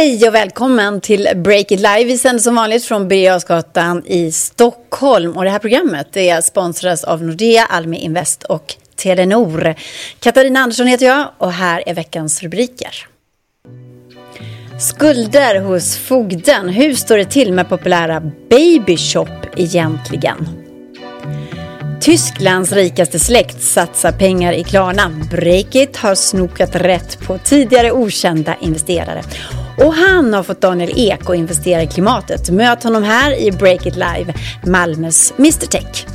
Hej och välkommen till Break It Live. Vi sänder som vanligt från Birger i Stockholm. Och det här programmet det sponsras av Nordea, Almi Invest och Telenor. Katarina Andersson heter jag och här är veckans rubriker. Skulder hos fogden. Hur står det till med populära Babyshop egentligen? Tysklands rikaste släkt satsar pengar i Klarna. Breakit har snokat rätt på tidigare okända investerare. Och han har fått Daniel Ek att investera i klimatet. Möt honom här i Breakit Live, Malmös Mr Tech.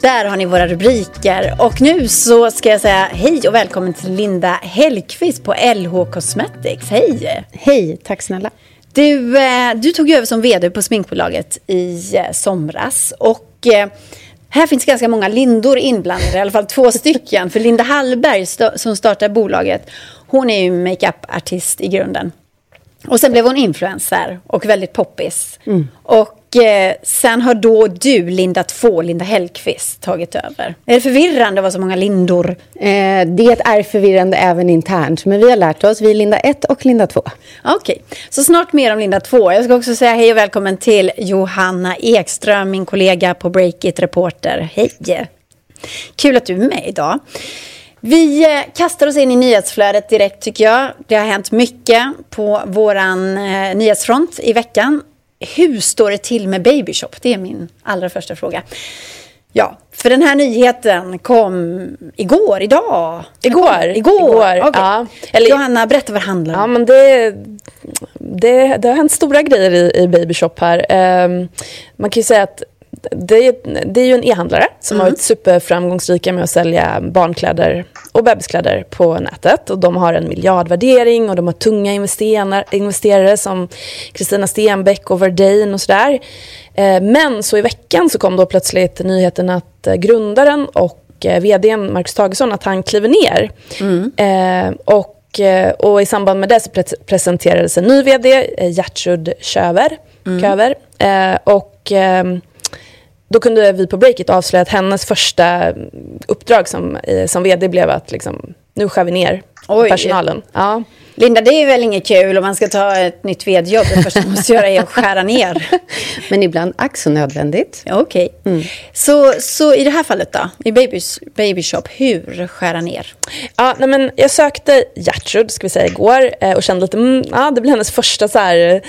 Där har ni våra rubriker. Och nu så ska jag säga hej och välkommen till Linda Hellqvist på LH Cosmetics. Hej! Hej, tack snälla. Du, eh, du tog över som vd på sminkbolaget i eh, somras. Och eh, här finns ganska många Lindor inblandade, i alla fall två stycken. För Linda Hallberg som startar bolaget, hon är ju makeup-artist i grunden. Och sen blev hon influencer och väldigt poppis. Mm. Och eh, sen har då du, Linda 2, Linda Hellqvist, tagit över. Är det förvirrande att vara så många Lindor? Eh, det är förvirrande även internt, men vi har lärt oss. Vi är Linda 1 och Linda 2. Okej, okay. så snart mer om Linda 2. Jag ska också säga hej och välkommen till Johanna Ekström, min kollega på Breakit Reporter. Hej! Kul att du är med idag. Vi eh, kastar oss in i nyhetsflödet direkt tycker jag. Det har hänt mycket på våran eh, nyhetsfront i veckan. Hur står det till med Babyshop? Det är min allra första fråga. Ja, för den här nyheten kom igår, idag. Igår. Igår. igår. Okay. Ja. Eller, Johanna, berätta vad det handlar om. Ja, men det, det, det har hänt stora grejer i, i Babyshop här. Um, man kan ju säga att det, det är ju en e-handlare som mm. har varit superframgångsrika med att sälja barnkläder och bebiskläder på nätet. Och de har en miljardvärdering och de har tunga investerare, som Kristina Stenbeck och Verdane och sådär. Eh, men så i veckan så kom då plötsligt nyheten att eh, grundaren och eh, vdn Marcus Tagesson att han kliver ner. Mm. och och i samband med det så presenterades en ny vd, Gertrud Köver. Mm. Köver. och då kunde vi på Breakit avslöja att hennes första uppdrag som, som vd blev att liksom, nu skär vi ner Oj. personalen. Ja. Linda, det är väl inget kul om man ska ta ett nytt vedjobb. Det första man måste göra är att skära ner. Men ibland ack så nödvändigt. Okej. Okay. Mm. Så, så i det här fallet då, i Babys, Baby Shop, hur skära ner? Ja, nej men jag sökte Gertrud, ska vi säga, igår eh, och kände lite, mm, ja, det blir hennes första så här,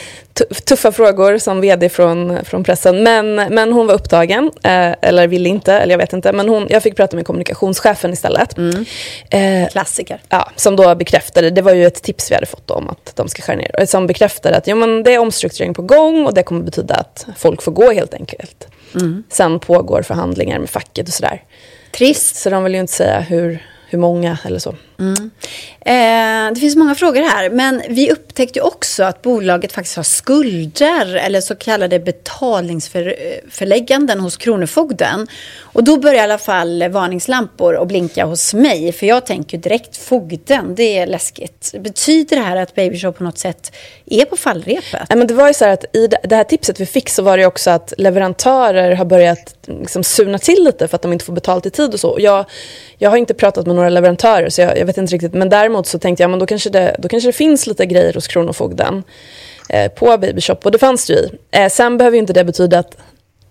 tuffa frågor som vd från, från pressen. Men, men hon var upptagen, eh, eller ville inte, eller jag vet inte. Men hon, jag fick prata med kommunikationschefen istället. Mm. Eh, Klassiker. Ja, som då bekräftade, det var ju ett tips vi hade fått om att de ska skära ner. Som bekräftade att jo, men det är omstrukturering på gång och det kommer betyda att folk får gå helt enkelt. Mm. Sen pågår förhandlingar med facket och sådär. Trist. Så de vill ju inte säga hur, hur många eller så. Mm. Eh, det finns många frågor här, men vi upptäckte också att bolaget faktiskt har skulder eller så kallade betalningsförlägganden hos Kronofogden. Och då börjar i alla fall varningslampor att blinka hos mig, för jag tänker direkt fogden, det är läskigt. Betyder det här att Babyshop på något sätt är på fallrepet? Nej, men det var ju så här att i det här tipset vi fick så var det också att leverantörer har börjat liksom surna till lite för att de inte får betalt i tid och så. Jag, jag har inte pratat med några leverantörer så jag, jag vet inte riktigt, men däremot så tänkte jag men då kanske det, då kanske det finns lite grejer hos Kronofogden eh, på Babyshop. Och det fanns det ju i. Eh, sen behöver ju inte det betyda att,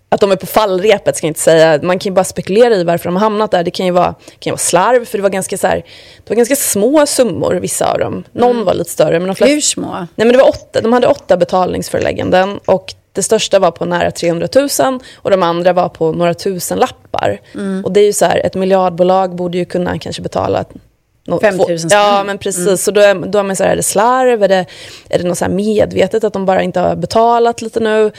att de är på fallrepet. Ska jag inte säga. Man kan ju bara spekulera i varför de har hamnat där. Det kan ju vara, kan ju vara slarv, för det var, ganska så här, det var ganska små summor, vissa av dem. Någon mm. var lite större. Men de flesta, Hur små? Nej, men det var åtta, de hade åtta betalningsförelägganden. Och det största var på nära 300 000 och de andra var på några tusen lappar. Mm. Och det är ju så här, ett miljardbolag borde ju kunna kanske betala 5 000 spänn. Ja, men precis. Mm. Så då är, då är man så här, är det slarv? Är det, är det något så här medvetet att de bara inte har betalat lite nu?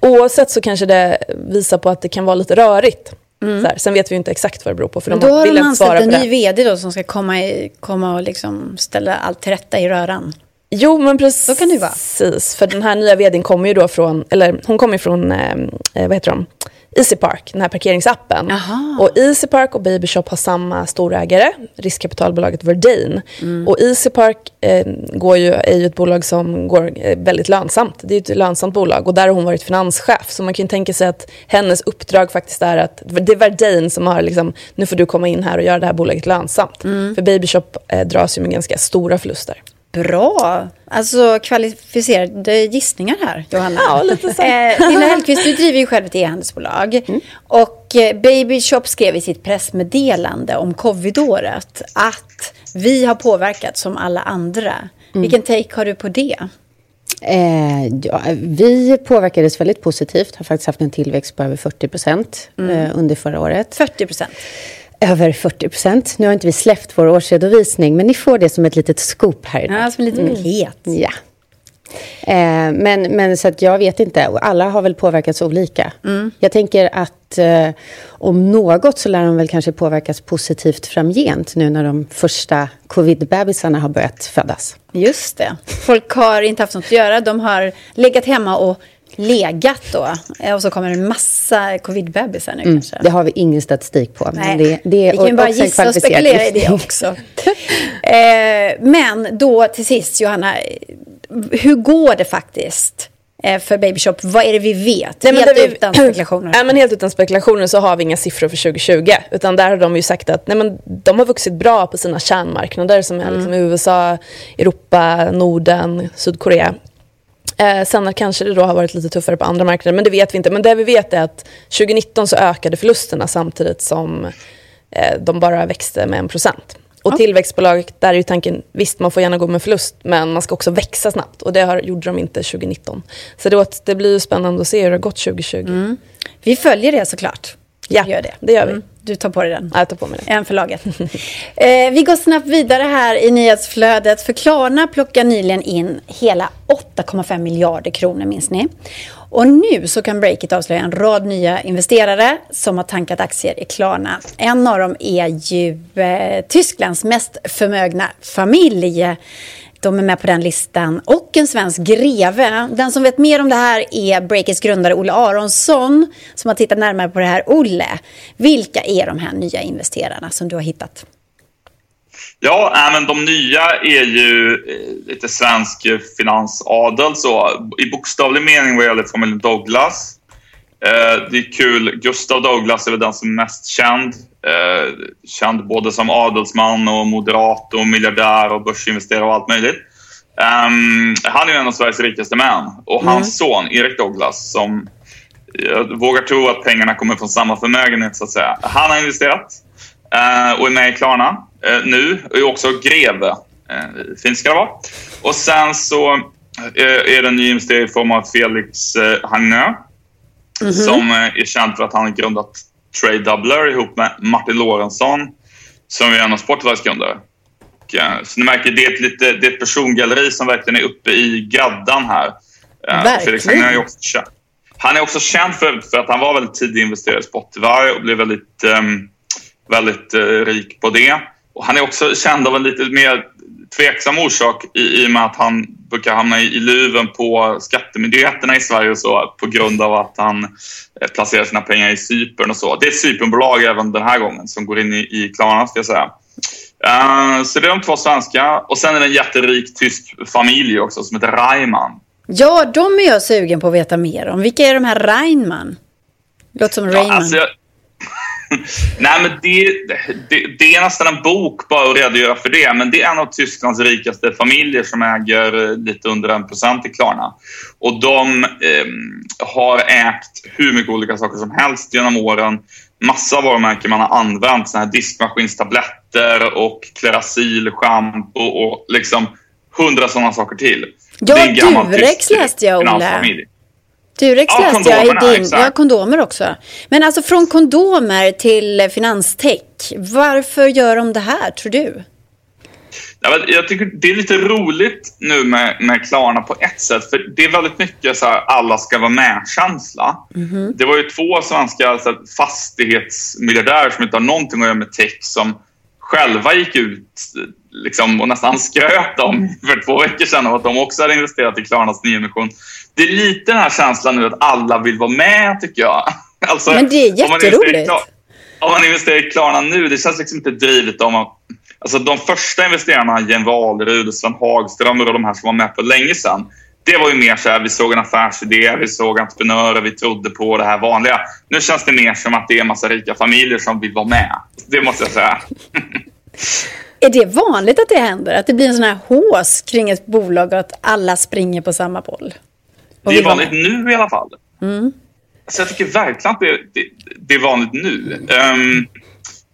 Oavsett så kanske det visar på att det kan vara lite rörigt. Mm. Här, sen vet vi inte exakt vad det beror på. För de då har de anställt en ny vd då, som ska komma, i, komma och liksom ställa allt till rätta i röran. Jo, men precis. Så kan det vara. För den här nya vdn kommer ju då från, eller hon kommer ju från, eh, eh, vad heter de? Easypark, den här parkeringsappen. Aha. Och Easypark och Babyshop har samma storägare, riskkapitalbolaget Verdane. Mm. Och Easypark eh, går ju, är ju ett bolag som går eh, väldigt lönsamt. Det är ett lönsamt bolag och där har hon varit finanschef. Så man kan ju tänka sig att hennes uppdrag faktiskt är att det är Verdane som har liksom, nu får du komma in här och göra det här bolaget lönsamt. Mm. För Babyshop eh, dras ju med ganska stora förluster. Bra. Alltså kvalificerade gissningar här, Johanna. Ja, lite så. Eh, Linda Hellqvist, du driver ju själv ett e-handelsbolag. Mm. Och eh, Baby Shop skrev i sitt pressmeddelande om covidåret att vi har påverkat som alla andra. Mm. Vilken take har du på det? Eh, ja, vi påverkades väldigt positivt. Har faktiskt haft en tillväxt på över 40 procent mm. eh, under förra året. 40 procent? Över 40 procent. Nu har inte vi släppt vår årsredovisning, men ni får det som ett litet scoop här idag. Ja, som en liten mm. paket. Ja. Eh, men, men så att jag vet inte. Alla har väl påverkats olika. Mm. Jag tänker att eh, om något så lär de väl kanske påverkas positivt framgent nu när de första covid-bebisarna har börjat födas. Just det. Folk har inte haft något att göra. De har legat hemma och legat då. Och så kommer en massa covid-bebisar nu mm, kanske. Det har vi ingen statistik på. Men det, det vi kan ju bara gissa och spekulera i det också. eh, men då till sist, Johanna, hur går det faktiskt? Eh, för Babyshop, vad är det vi vet? Nej, helt vi, utan spekulationer. Nej, men helt utan spekulationer så har vi inga siffror för 2020. Utan där har de ju sagt att nej, men de har vuxit bra på sina kärnmarknader som är mm. liksom USA, Europa, Norden, Sydkorea. Eh, sen kanske det då har varit lite tuffare på andra marknader, men det vet vi inte. Men det vi vet är att 2019 så ökade förlusterna samtidigt som eh, de bara växte med en procent. Och ja. tillväxtbolag, där är ju tanken, visst man får gärna gå med förlust, men man ska också växa snabbt. Och det har, gjorde de inte 2019. Så det, det blir spännande att se hur det har gått 2020. Mm. Vi följer det såklart. Ja, gör det. det gör vi. Mm. Du tar på dig den. Ja, jag tar på mig den. En för laget. eh, vi går snabbt vidare här i nyhetsflödet. För Klarna plockar nyligen in hela 8,5 miljarder kronor, minns ni? Och nu så kan Breakit avslöja en rad nya investerare som har tankat aktier i Klarna. En av dem är ju eh, Tysklands mest förmögna familj. De är med på den listan. Och en svensk greve. Den som vet mer om det här är Breakits grundare Olle Aronsson som har tittat närmare på det här. Olle, vilka är de här nya investerarna som du har hittat? Ja, men de nya är ju eh, lite svensk finansadel så i bokstavlig mening vad gäller familjen Douglas. Eh, det är kul, Gustav Douglas är väl den som är mest känd. Eh, känd både som adelsman och moderat och miljardär och börsinvesterare och allt möjligt. Um, han är ju en av Sveriges rikaste män och mm. hans son Erik Douglas som jag vågar tro att pengarna kommer från samma förmögenhet så att säga. Han har investerat uh, och är med i Klarna nu och är också greve. Uh, fint ska det vara. Och sen så är det en ny investering i form av Felix Hagnö mm -hmm. som är känd för att han har grundat Trade Doubler ihop med Martin Lorentzon som är en av Spotifys kunder. Eh, så ni märker, det är, ett lite, det är ett persongalleri som verkligen är uppe i gaddan här. Eh, verkligen. Han är, också känd, han är också känd för, för att han var väldigt tidig investerare i Spotify och blev väldigt, um, väldigt uh, rik på det. Och han är också känd av en lite mer tveksam orsak i, i och med att han brukar hamna i, i luven på skattemyndigheterna i Sverige och så på grund av att han eh, placerar sina pengar i Cypern och så. Det är ett Cypernbolag även den här gången som går in i, i Klarna ska jag säga. Uh, så det är de två svenska och sen är det en jätterik tysk familj också som heter Reimann. Ja, de är jag sugen på att veta mer om. Vilka är de här Reimann? Låter som Reimann. Ja, alltså, Nej, men det, det, det, är nästan en bok bara att redogöra för det. Men det är en av Tysklands rikaste familjer som äger eh, lite under en procent i Klarna. Och de eh, har ägt hur mycket olika saker som helst genom åren. Massa varumärken man har använt. Såna här diskmaskinstabletter och Klerasil, schampo och liksom hundra sådana saker till. Ja, Durex läste jag, Olle. Durex ja, läste jag i din. Exakt. Ja, kondomer också. Men alltså från kondomer till finanstech. Varför gör de det här, tror du? Jag tycker det är lite roligt nu med, med Klarna på ett sätt. För det är väldigt mycket så här, alla ska vara med-känsla. Mm -hmm. Det var ju två svenska så här, fastighetsmiljardärer som inte har någonting att göra med tech som själva gick ut liksom, och nästan skröt om för två veckor sedan att de också hade investerat i Klarnas nyemission. Det är lite den här känslan nu att alla vill vara med, tycker jag. Alltså, Men det är jätteroligt. Om man investerar i Klarna nu, det känns liksom inte drivet om att... Alltså de första investerarna, Jen Wahlrud, Sven Hagström och de här som var med på länge sedan. Det var ju mer så här, vi såg en affärsidé, vi såg entreprenörer, vi trodde på det här vanliga. Nu känns det mer som att det är en massa rika familjer som vill vara med. Det måste jag säga. Är det vanligt att det händer? Att det blir en sån här hås kring ett bolag och att alla springer på samma boll? Det är vanligt nu i alla fall. Mm. Alltså jag tycker verkligen att det, det, det är vanligt nu. Um,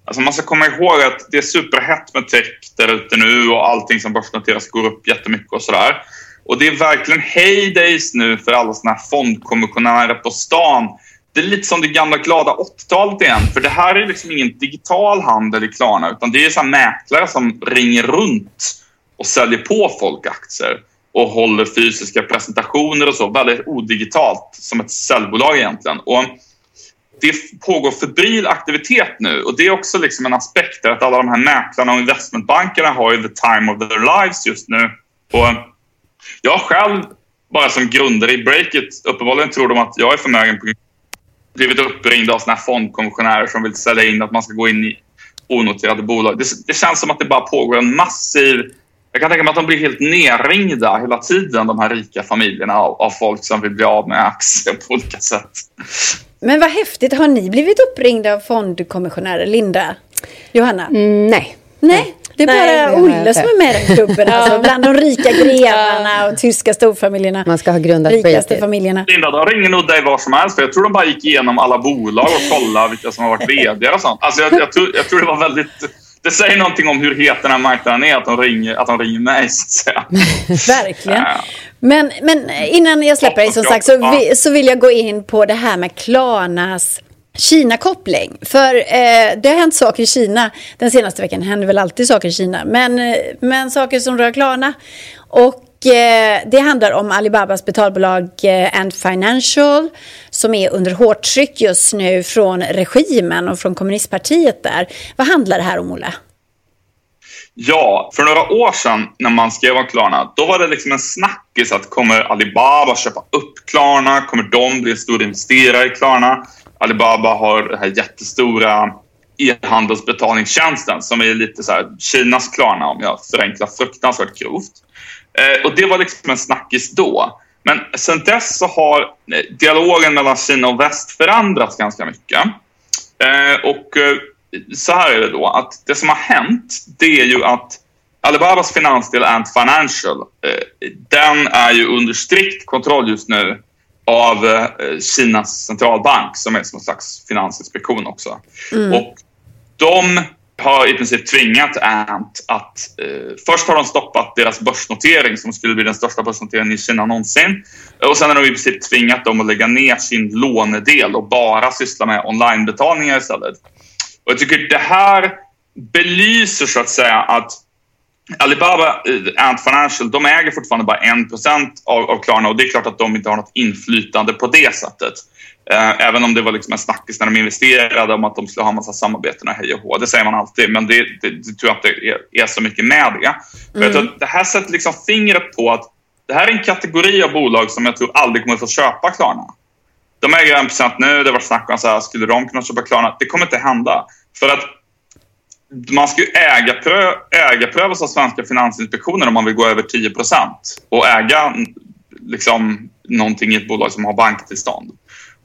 alltså man ska komma ihåg att det är superhett med tech där ute nu och allting som börsnoteras går upp jättemycket och sådär. Och det är verkligen heydays nu för alla såna här fondkommissionärer på stan. Det är lite som det gamla glada 80-talet igen. För det här är liksom ingen digital handel i Klarna utan det är så mäklare som ringer runt och säljer på folk aktier och håller fysiska presentationer och så väldigt odigitalt som ett säljbolag egentligen. Och det pågår febril aktivitet nu och det är också liksom en aspekt där att alla de här mäklarna och investmentbankerna har ju the time of their lives just nu. Och jag själv, bara som grundare i Breakit, uppenbarligen tror de att jag är förmögen på blivit uppringd av såna här fondkommissionärer som vill sälja in att man ska gå in i onoterade bolag. Det, det känns som att det bara pågår en massiv jag kan tänka mig att de blir helt nerringda hela tiden, de här rika familjerna, av, av folk som vill bli av med aktier på olika sätt. Men vad häftigt. Har ni blivit uppringda av fondkommissionärer, Linda? Johanna? Mm, nej. Nej, det är Nej, bara Olle som är med i den klubben. Alltså, bland de rika grevarna och tyska storfamiljerna. Man ska ha grundat Rikaste familjerna. Linda, de ringer nog dig var som helst. För jag tror de bara gick igenom alla bolag och kollade vilka som har varit vd och sånt. Alltså, jag, jag, tror, jag tror det var väldigt det säger någonting om hur het den här marknaden är att de ringer, att de ringer mig. Verkligen. Men, men innan jag släpper dig, som sagt, så, vi, så vill jag gå in på det här med Klarnas Kina-koppling. För eh, det har hänt saker i Kina den senaste veckan. Det händer väl alltid saker i Kina. Men, eh, men saker som rör Klarna. Och Eh, det handlar om Alibabas betalbolag eh, Ant Financial som är under hårt tryck just nu från regimen och från kommunistpartiet där. Vad handlar det här om, Olle? Ja, för några år sedan när man skrev om Klarna, då var det liksom en snackis att kommer Alibaba köpa upp Klarna? Kommer de bli en stor investerare i Klarna? Alibaba har det här jättestora e-handelsbetalningstjänsten som är lite så här Kinas Klarna om jag förenklar fruktansvärt grovt. Eh, och det var liksom en snackis då. Men sen dess så har eh, dialogen mellan Kina och väst förändrats ganska mycket. Eh, och eh, så här är det då att det som har hänt det är ju att Alibabas finansdel Ant Financial eh, den är ju under strikt kontroll just nu av eh, Kinas centralbank som är som en slags finansinspektion också. Mm. Och de har i princip tvingat Ant att... Eh, först har de stoppat deras börsnotering som skulle bli den största börsnoteringen i Kina någonsin. Och sen har de i princip tvingat dem att lägga ner sin lånedel och bara syssla med onlinebetalningar istället. Och jag tycker det här belyser så att säga att Alibaba, eh, Ant Financial, de äger fortfarande bara 1 av, av Klarna och det är klart att de inte har något inflytande på det sättet. Eh, även om det var liksom en snackis när de investerade om att de skulle ha en massa samarbeten och hej och hå. Det säger man alltid, men det, det, det tror jag inte är, är, så mycket med det. Mm. För det här sätter liksom fingret på att det här är en kategori av bolag som jag tror aldrig kommer få köpa Klarna. De äger 1% nu, det var snack om så här, skulle de kunna köpa Klarna? Det kommer inte hända. För att man ska ju ägarprö ägarprövas av svenska Finansinspektionen om man vill gå över 10% och äga liksom, någonting i ett bolag som har banktillstånd.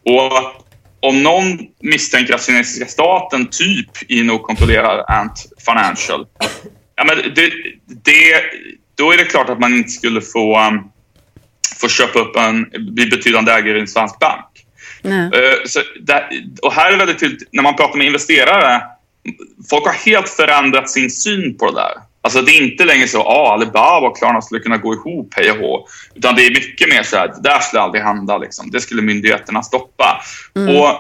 Och om någon misstänker att kinesiska staten typ in kontrollerar Ant Financial, ja, men det, det, då är det klart att man inte skulle få, um, få köpa upp en, bli betydande ägare i en svensk bank. Uh, så det, och här är det väldigt tydligt, när man pratar med investerare, folk har helt förändrat sin syn på det där. Alltså det är inte längre så att ah, Alibaba och Klarna skulle kunna gå ihop, hej och hå. Utan det är mycket mer så här, det där skulle aldrig hända. Liksom. Det skulle myndigheterna stoppa. Mm. Och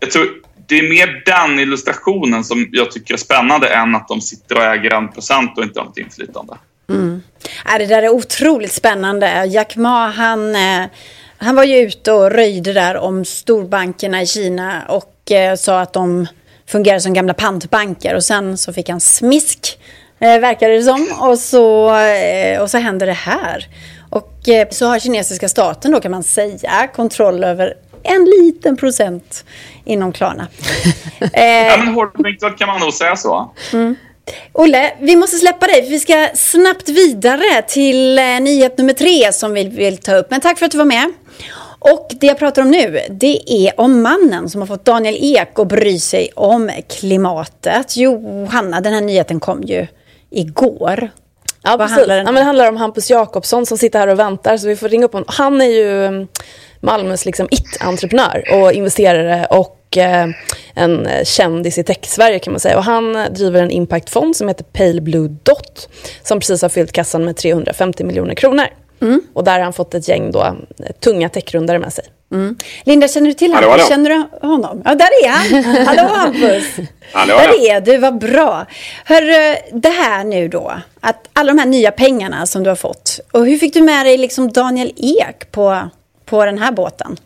jag tror det är mer den illustrationen som jag tycker är spännande än att de sitter och äger en procent och inte har något inflytande. Mm. det där är otroligt spännande. Jack Ma, han, eh, han var ju ute och röjde där om storbankerna i Kina och eh, sa att de fungerar som gamla pantbanker. Och sen så fick han smisk eh, verkar det som. Och så, eh, och så händer det här. Och eh, så har kinesiska staten då kan man säga kontroll över en liten procent inom Klarna. eh, ja, men hårdvinklat kan man nog säga så. Mm. Olle, vi måste släppa dig. Vi ska snabbt vidare till eh, nyhet nummer tre som vi vill ta upp. Men tack för att du var med. Och det jag pratar om nu, det är om mannen som har fått Daniel Ek att bry sig om klimatet. Johanna, den här nyheten kom ju igår. Ja, Vad handlar den ja, men det handlar om Hampus Jakobsson som sitter här och väntar. Så vi får ringa upp honom. Han är ju mm, Malmös liksom it-entreprenör och investerare och eh, en kändis i tech-Sverige kan man säga. Och han driver en impactfond som heter Pale Blue Dot som precis har fyllt kassan med 350 miljoner kronor. Mm. Och där har han fått ett gäng då, eh, tunga techrundare med sig. Linda, känner du till Hallå, honom? hallå. Känner du honom? Ja, där är han. Hallå Hampus! Hallå, hallå. Där är du, vad bra. Hörru, det här nu då, att alla de här nya pengarna som du har fått. Och hur fick du med dig liksom Daniel Ek på, på den här båten?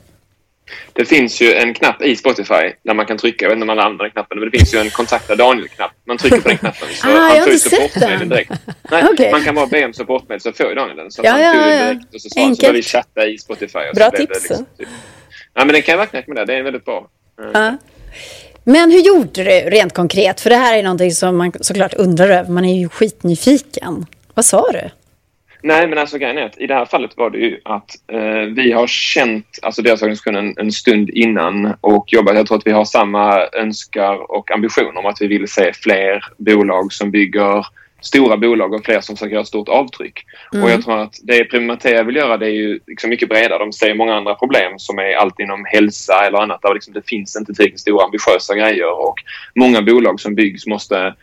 Det finns ju en knapp i Spotify där man kan trycka, jag vet inte om alla använder den knappen, men det finns ju en kontakta Daniel-knapp. Man trycker på den knappen så Ah, han inte får ju sett den. direkt. Nej, Okej. Man kan bara be om supportmedel så får ju Daniel den. Så Ja, han ja, tog ja, direkt och så så började vi chatta i Spotify. Och Bra så tips. Det liksom, typ. Ja, men den kan jag verkligen rekommendera. Det är väldigt bra. Ja. Men hur gjorde du rent konkret? För det här är någonting som man såklart undrar över. Man är ju skitnyfiken. Vad sa du? Nej, men alltså grejen är att i det här fallet var det ju att eh, vi har känt alltså deras organisation en, en stund innan och jobbat. Jag tror att vi har samma önskar och ambitioner om att vi vill se fler bolag som bygger stora bolag och fler som försöker göra stort avtryck. Och jag tror att det Primatea vill göra det är ju liksom mycket bredare. De ser många andra problem som är allt inom hälsa eller annat där liksom det finns inte tillräckligt stora ambitiösa grejer och många bolag som byggs måste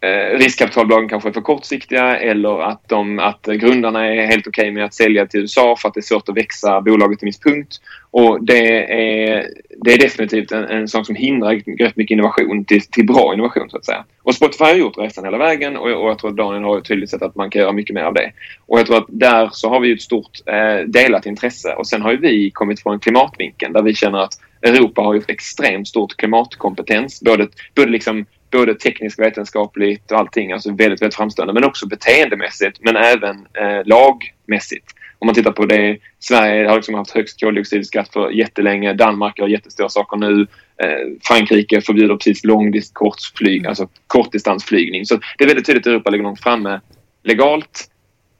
eh, riskkapitalbolagen kanske är för kortsiktiga eller att, de, att grundarna är helt okej med att sälja till USA för att det är svårt att växa bolaget till viss punkt. Och det är, det är definitivt en, en sak som hindrar rätt mycket innovation till, till bra innovation så att säga. Och Spotify har gjort resan hela vägen och, och jag tror att Daniel har tydligt sett att man kan göra mycket mer av det. Och jag tror att där så har vi ett stort eh, delat intresse och sen har ju vi kommit från klimatvinkeln där vi känner att Europa har ju ett extremt stort klimatkompetens. Både, både, liksom, både tekniskt vetenskapligt och allting, alltså väldigt, väldigt framstående. Men också beteendemässigt men även eh, lagmässigt. Om man tittar på det, Sverige har liksom haft högst koldioxidskatt för jättelänge. Danmark gör jättestora saker nu. Eh, Frankrike förbjuder precis långdist, kortflyg, alltså kortdistansflygning. Så det är väldigt tydligt att Europa ligger långt framme legalt,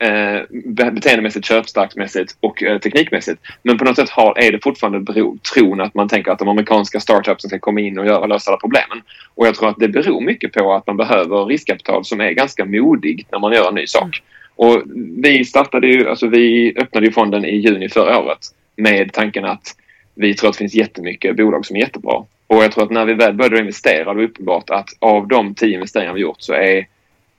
eh, be- beteendemässigt, köpstarksmässigt och eh, teknikmässigt. Men på något sätt har, är det fortfarande bero, tron att man tänker att de amerikanska startupsen ska komma in och göra, lösa alla problemen. Och jag tror att det beror mycket på att man behöver riskkapital som är ganska modigt när man gör en ny sak. Och vi startade ju, alltså vi öppnade ju fonden i juni förra året med tanken att vi tror att det finns jättemycket bolag som är jättebra. Och jag tror att när vi väl började investera det uppenbart att av de tio investeringar vi gjort så är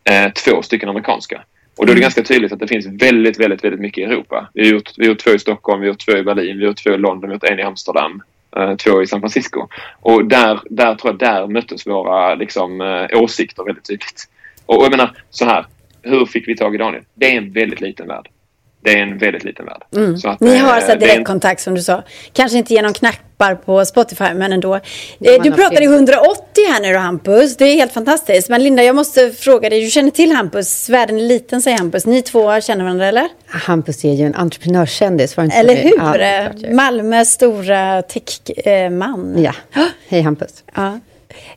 eh, två stycken amerikanska. Och då är det ganska tydligt att det finns väldigt, väldigt, väldigt mycket i Europa. Vi har gjort, vi har gjort två i Stockholm, vi har gjort två i Berlin, vi har gjort två i London, vi har gjort en i Amsterdam, eh, två i San Francisco. Och där, där tror jag där möttes våra liksom, eh, åsikter väldigt tydligt. Och, och jag menar så här, hur fick vi tag i Daniel? Det är en väldigt liten värld. Det är en väldigt liten värld. Så att, Ni har eh, alltså är en- direktkontakt som du sa. Kanske inte genom knappar på Spotify, men ändå. Eh, man Du pratade i film. 180 här nu då, Hampus. Det är helt fantastiskt. Men Linda, jag måste fråga dig. Du känner till Hampus? Världen är liten, säger Hampus. Ni två känner varandra, eller? Hampus är ju en entreprenörskändis. Var inte Eller hur? Ja. Malmös stora techman. Ja. Hej Hampus. Ja.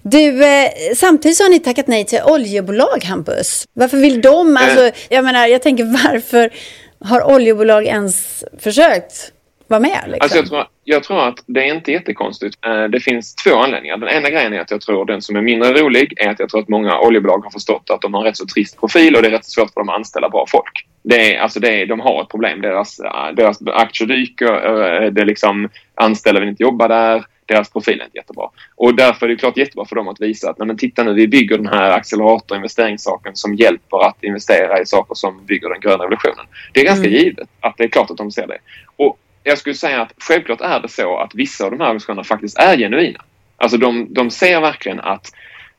Du, eh, samtidigt så har ni tackat nej till oljebolag, Hampus. Varför vill de? Alltså, jag menar, jag tänker varför har oljebolag ens försökt vara med? Liksom? Alltså jag, tror, jag tror att det är inte jättekonstigt. Eh, det finns två anledningar. Den ena grejen är att jag tror den som är mindre rolig är att jag tror att många oljebolag har förstått att de har en rätt så trist profil och det är rätt svårt för dem att anställa bra folk. Det är, alltså det är, de har ett problem. Deras, eh, deras aktier dyker, eh, det liksom, anställda vill inte jobba där, deras profil är inte jättebra. Och därför är det klart jättebra för dem att visa att nej men titta nu, vi bygger den här accelerator investeringssaken som hjälper att investera i saker som bygger den gröna revolutionen. Det är ganska givet att det är klart att de ser det. Och jag skulle säga att självklart är det så att vissa av de här organisationerna faktiskt är genuina. Alltså de, de ser verkligen att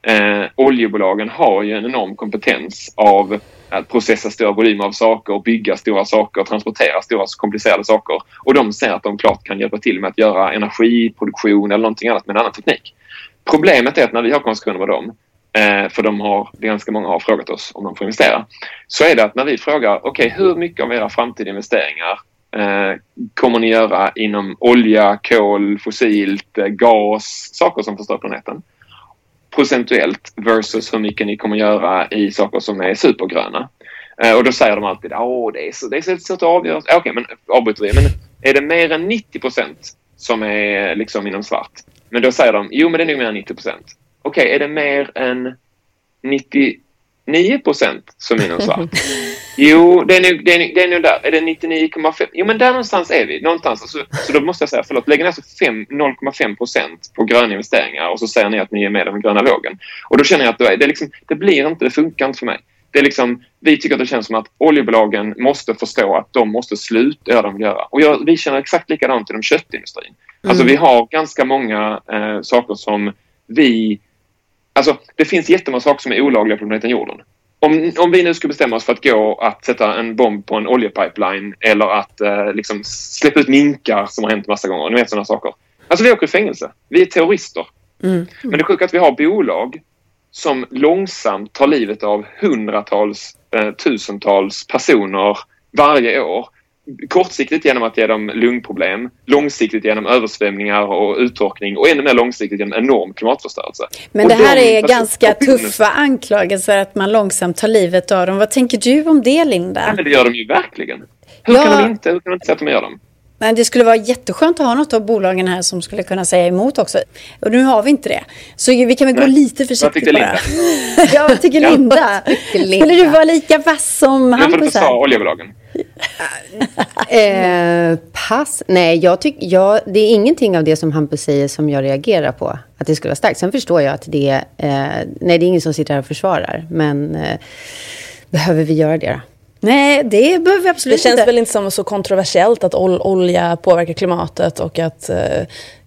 eh, oljebolagen har ju en enorm kompetens av att processa stora volymer av saker, bygga stora saker, transportera stora komplicerade saker. Och de ser att de klart kan hjälpa till med att göra energiproduktion eller någonting annat med en annan teknik. Problemet är att när vi har konversationer med dem, eh, för de har, ganska många har frågat oss om de får investera, så är det att när vi frågar okej okay, hur mycket av era framtida investeringar eh, kommer ni göra inom olja, kol, fossilt, eh, gas, saker som förstör planeten procentuellt versus hur mycket ni kommer göra i saker som är supergröna. Eh, och då säger de alltid att det är så, det är så svårt att avgöra. Okej, okay, men avbryter vi. Men är det mer än 90 procent som är liksom inom svart? Men då säger de, jo men det är nog mer än 90 procent. Okej, okay, är det mer än 99 procent som är inom svart. jo, det är, nog, det, är, det är nog där. Är det 99,5? Jo, men där någonstans är vi. Någonstans. Alltså, så då måste jag säga, förlåt, lägger ni alltså 0,5 procent på gröna investeringar och så säger ni att ni är med i den gröna vågen. Och då känner jag att det, är liksom, det blir inte, det funkar inte för mig. Det är liksom, vi tycker att det känns som att oljebolagen måste förstå att de måste sluta göra det de göra. Och jag, vi känner exakt likadant inom köttindustrin. Mm. Alltså vi har ganska många eh, saker som vi... Alltså det finns jättemånga saker som är olagliga på planeten jorden. Om, om vi nu skulle bestämma oss för att gå att sätta en bomb på en oljepipeline eller att eh, liksom släppa ut minkar som har hänt massa gånger. Ni vet sådana saker. Alltså vi åker i fängelse. Vi är terrorister. Mm. Men det sjuka är att vi har bolag som långsamt tar livet av hundratals, eh, tusentals personer varje år. Kortsiktigt genom att ge dem lungproblem, långsiktigt genom översvämningar och uttorkning och ännu mer långsiktigt genom enorm klimatförstörelse. Men och det här de, är ganska tuffa anklagelser att man långsamt tar livet av dem. Vad tänker du om det, Linda? Ja, men det gör de ju verkligen. Hur ja. kan de inte, hur kan de inte säga att de gör dem? Men det skulle vara jätteskönt att ha något av bolagen här som skulle kunna säga emot också. Och nu har vi inte det. Så vi kan väl gå lite försiktigt bara. Linda? ja, vad tycker Linda? Skulle du vara lika vass som Hampus? Nu får du försvara oljebolagen. eh, pass? Nej, jag tycker, jag, det är ingenting av det som Hampus säger som jag reagerar på. Att det skulle vara starkt. Sen förstår jag att det, eh, nej, det är ingen som sitter här och försvarar. Men eh, behöver vi göra det då? Nej, det behöver vi absolut inte. Det känns inte. väl inte som så kontroversiellt att ol olja påverkar klimatet och att eh,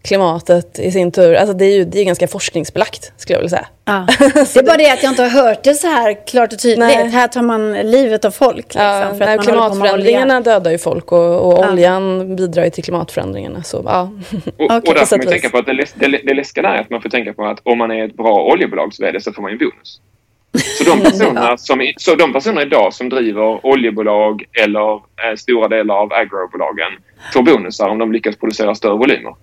klimatet i sin tur, alltså det är ju det är ganska forskningsbelagt skulle jag vilja säga. Ja. Det är bara det att jag inte har hört det så här klart och tydligt. Nej. Här tar man livet av folk. Liksom, ja, för att klimatförändringarna dödar ju folk och, och ja. oljan bidrar ju till klimatförändringarna. Så, ja. Och, okay. och där får man tänka på att det, det, det läskiga är att man får tänka på att om man är ett bra oljebolags vd så får man ju en bonus. Så de personerna, som, så de personer idag som driver oljebolag eller eh, stora delar av agrobolagen får bonusar om de lyckas producera större volymer.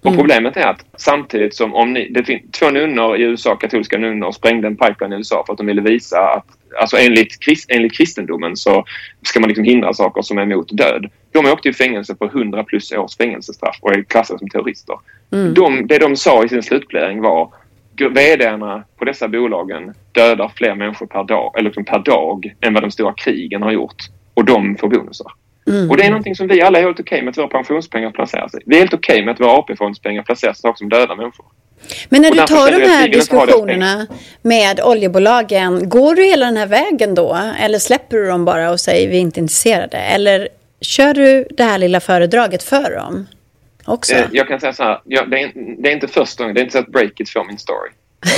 Och mm. problemet är att samtidigt som om ni, det finns två nunnor i USA, katolska nunnor, sprängde en pipeline i USA för att de ville visa att alltså enligt, krist, enligt kristendomen så ska man liksom hindra saker som är emot död. De åkte i fängelse på 100 plus års fängelsestraff och är klassade som terrorister. Mm. De, det de sa i sin slutplädering var vdarna på dessa bolagen dödar fler människor per dag, eller liksom per dag än vad de stora krigen har gjort. Och de får bonusar. Mm. Och det är någonting som vi alla är helt okej okay med att våra pensionspengar placeras i. Vi är helt okej okay med att våra AP-fondspengar placeras i saker som dödar människor. Men när du tar de här diskussionerna med oljebolagen, går du hela den här vägen då? Eller släpper du dem bara och säger vi är inte intresserade? Eller kör du det här lilla föredraget för dem? Också? Eh, jag kan säga så här, ja, det, är, det, är, inte första gången, det är inte så att Breakit får min story.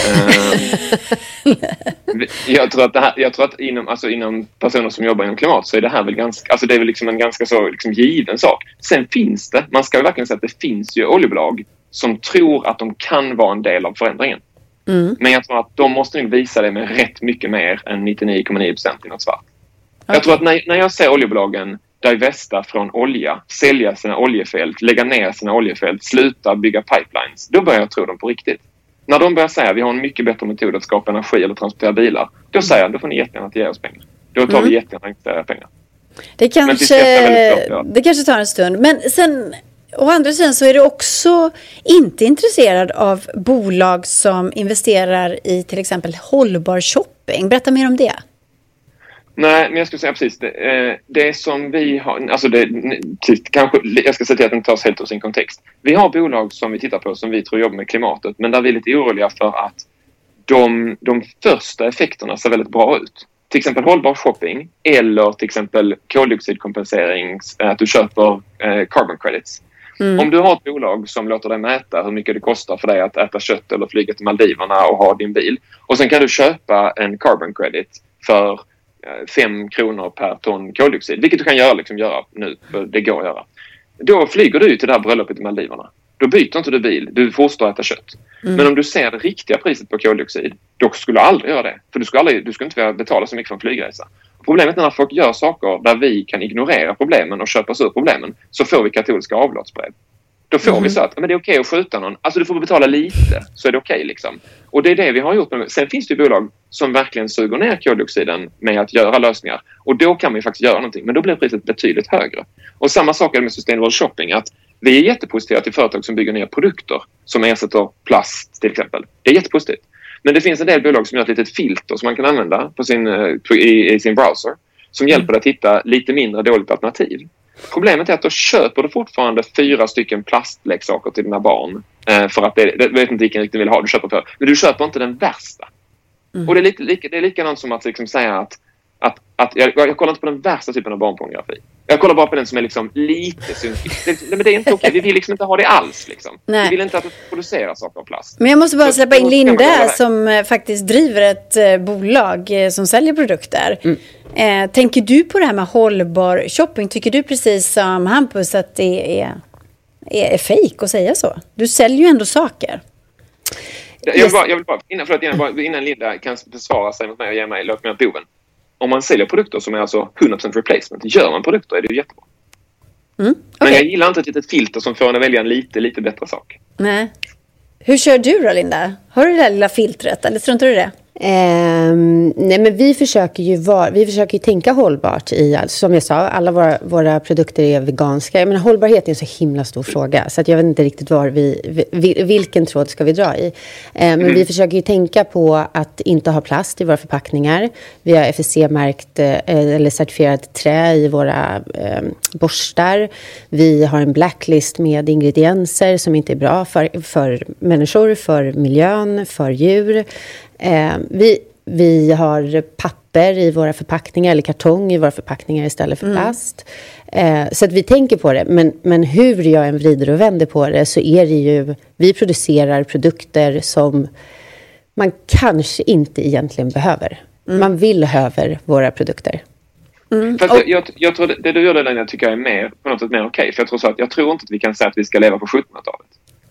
um, jag tror att, det här, jag tror att inom, alltså inom personer som jobbar inom klimat så är det här väl ganska, alltså det är väl liksom en ganska så liksom given sak. Sen finns det, man ska verkligen säga att det finns ju oljebolag som tror att de kan vara en del av förändringen. Mm. Men jag tror att de måste nog visa det med rätt mycket mer än 99,9 procent i något svart. Okay. Jag tror att när, när jag ser oljebolagen divesta från olja, sälja sina oljefält, lägga ner sina oljefält, sluta bygga pipelines. Då börjar jag tro dem på riktigt. När de börjar säga att vi har en mycket bättre metod att skapa energi eller transportera bilar, då säger jag då får ni jättegärna ge oss pengar. Då tar mm. vi jättegärna inte pengar. Det kanske, det kanske tar en stund. Men sen Å andra sidan så är du också inte intresserad av bolag som investerar i till exempel hållbar shopping. Berätta mer om det. Nej, men jag skulle säga precis det. Eh, det som vi har, alltså det, kanske, jag ska säga till att det inte tas helt ur sin kontext. Vi har bolag som vi tittar på som vi tror jobbar med klimatet men där vi är lite oroliga för att de, de första effekterna ser väldigt bra ut. Till exempel hållbar shopping eller till exempel koldioxidkompensering, att du köper eh, carbon credits. Mm. Om du har ett bolag som låter dig mäta hur mycket det kostar för dig att äta kött eller flyga till Maldiverna och ha din bil och sen kan du köpa en carbon credit för 5 kronor per ton koldioxid, vilket du kan göra, liksom, göra nu. Det går att göra. Då flyger du till det här bröllopet i Maldiverna. Då byter inte du bil, du fortsätter äta kött. Mm. Men om du ser det riktiga priset på koldioxid, då skulle du aldrig göra det. För du skulle, aldrig, du skulle inte vilja betala så mycket för en flygresa. Problemet är när folk gör saker där vi kan ignorera problemen och köpa oss ur problemen, så får vi katolska avlatsbrev. Då får mm. vi så att men det är okej okay att skjuta någon. Alltså du får betala lite så är det okej. Okay, liksom. Och det är det vi har gjort. Med. Sen finns det bolag som verkligen suger ner koldioxiden med att göra lösningar. Och då kan vi faktiskt göra någonting. Men då blir priset betydligt högre. Och samma sak är det med sustainable shopping. Att vi är jättepositiva till företag som bygger nya produkter som ersätter plast till exempel. Det är jättepositivt. Men det finns en del bolag som gör ett litet filter som man kan använda på sin, eh, i, i sin browser som hjälper dig att hitta lite mindre dåligt alternativ. Problemet är att då köper du fortfarande fyra stycken plastleksaker till dina barn. Eh, för att det, det vet inte vilken du vill ha. Du köper för, men du köper inte den värsta. Mm. Och det är, lite, lika, det är likadant som att liksom säga att, att, att jag, jag kollar inte på den värsta typen av barnpornografi. Jag kollar bara på den som är liksom lite sunkig. Det, men det är inte okej. Vi vill liksom inte ha det alls. Liksom. Vi vill inte att det producerar saker av plast. Men jag måste bara släppa in Linda som eh, faktiskt driver ett eh, bolag som säljer produkter. Mm. Eh, tänker du på det här med hållbar shopping? Tycker du precis som Hampus att det är, är, är fejk att säga så? Du säljer ju ändå saker. Jag vill bara, jag vill bara, innan, förlåt, innan, innan Linda kan besvara sig mot mig och ge mig låt mig boven. Om man säljer produkter som är alltså 100% replacement, gör man produkter är det ju jättebra. Mm, okay. Men jag gillar inte ett litet filter som får en att välja en lite, lite bättre sak. Nej. Hur kör du då, Linda? Har du det där lilla filtret eller struntar du i det? Eh, nej men vi försöker ju var, vi försöker tänka hållbart i, som jag sa, alla våra, våra produkter är veganska. Men hållbarhet är en så himla stor fråga så att jag vet inte riktigt var vi, vilken tråd ska vi dra i. Eh, men mm. vi försöker ju tänka på att inte ha plast i våra förpackningar. Vi har FSC-märkt eh, eller certifierat trä i våra eh, borstar. Vi har en blacklist med ingredienser som inte är bra för, för människor, för miljön, för djur. Eh, vi, vi har papper i våra förpackningar, eller kartong i våra förpackningar istället för mm. plast. Eh, så att vi tänker på det. Men, men hur jag än vrider och vänder på det så är det ju... Vi producerar produkter som man kanske inte egentligen behöver. Mm. Man vill över våra produkter. Mm. Fast jag, jag, jag, tror det, det du gör Lena tycker jag är mer, på något sätt mer okej. Okay, för jag tror, så att, jag tror inte att vi kan säga att vi ska leva på 1700-talet.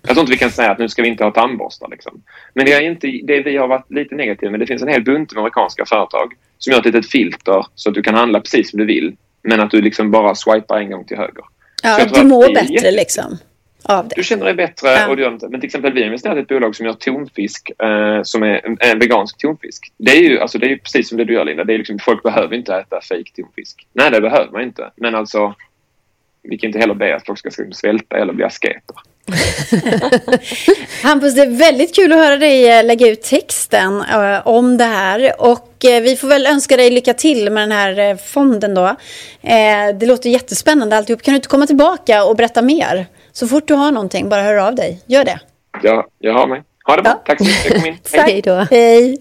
Jag tror inte vi kan säga att nu ska vi inte ha tandborstar. Liksom. Men det är inte det vi har varit lite negativa med. Det finns en hel bunt med amerikanska företag som gör ett litet filter så att du kan handla precis som du vill. Men att du liksom bara swipar en gång till höger. Ja, du mår bättre jätte... liksom. Du känner dig bättre ja. och du gör inte. Men till exempel vi har investerat i ett bolag som gör tonfisk eh, som är en, en, vegansk tonfisk. Det är ju alltså, det är precis som det du gör Linda. Det är liksom, folk behöver inte äta fake tonfisk. Nej, det behöver man inte. Men alltså vi kan inte heller be att folk ska svälta eller bli asketer. Hampus, det är väldigt kul att höra dig eh, lägga ut texten uh, om det här. Och uh, vi får väl önska dig lycka till med den här uh, fonden då. det låter jättespännande alltihop. Kan du inte komma tillbaka och berätta mer? Så fort du har någonting, bara hör av dig. Gör det. Ja, jag har mig. Ha det bra. Ja. Tack så mycket. Hej då. Hej.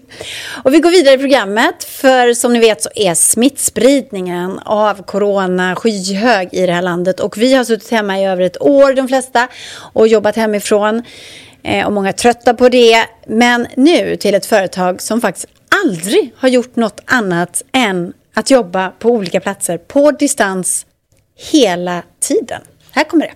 Och vi går vidare i programmet. För som ni vet så är smittspridningen av corona skyhög i det här landet. Och vi har suttit hemma i över ett år, de flesta, och jobbat hemifrån. Eh, och många är trötta på det. Men nu till ett företag som faktiskt aldrig har gjort något annat än att jobba på olika platser på distans hela tiden. Här kommer det.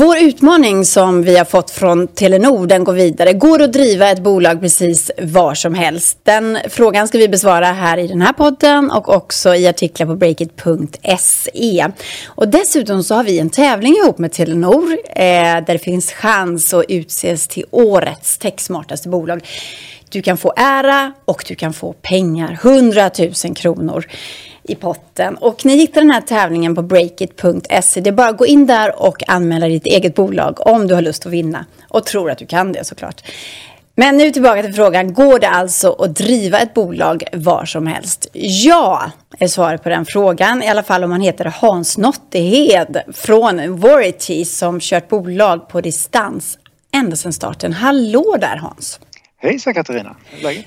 Vår utmaning som vi har fått från Telenor, den går vidare. Går det att driva ett bolag precis var som helst? Den frågan ska vi besvara här i den här podden och också i artiklar på breakit.se. Och dessutom så har vi en tävling ihop med Telenor eh, där det finns chans att utses till årets techsmartaste bolag. Du kan få ära och du kan få pengar, 100 000 kronor i potten. Och ni hittar den här tävlingen på breakit.se. Det är bara att gå in där och anmäla ditt eget bolag om du har lust att vinna. Och tror att du kan det såklart. Men nu tillbaka till frågan. Går det alltså att driva ett bolag var som helst? Ja, är svaret på den frågan. I alla fall om man heter Hans Nottehed från Vority som kört bolag på distans ända sedan starten. Hallå där Hans! Hejsan Katarina, läget?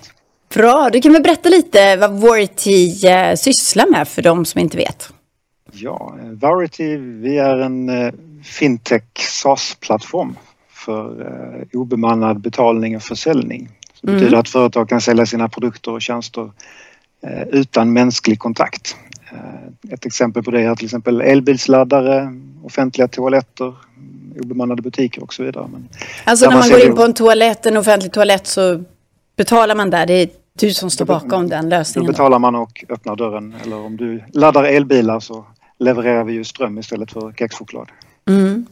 Bra, du kan väl berätta lite vad Vority eh, sysslar med för de som inte vet? Ja, Varity, vi är en eh, fintech SaaS-plattform för eh, obemannad betalning och försäljning. Det betyder mm. att företag kan sälja sina produkter och tjänster utan mänsklig kontakt. Ett exempel på det är till exempel elbilsladdare, offentliga toaletter, obemannade butiker och så vidare. Men alltså när man, man går in på en toalett, en offentlig toalett så betalar man där? Det är du som står bakom den lösningen? Då betalar man och öppnar dörren. Eller om du laddar elbilar så levererar vi ju ström istället för kexchoklad. Mm.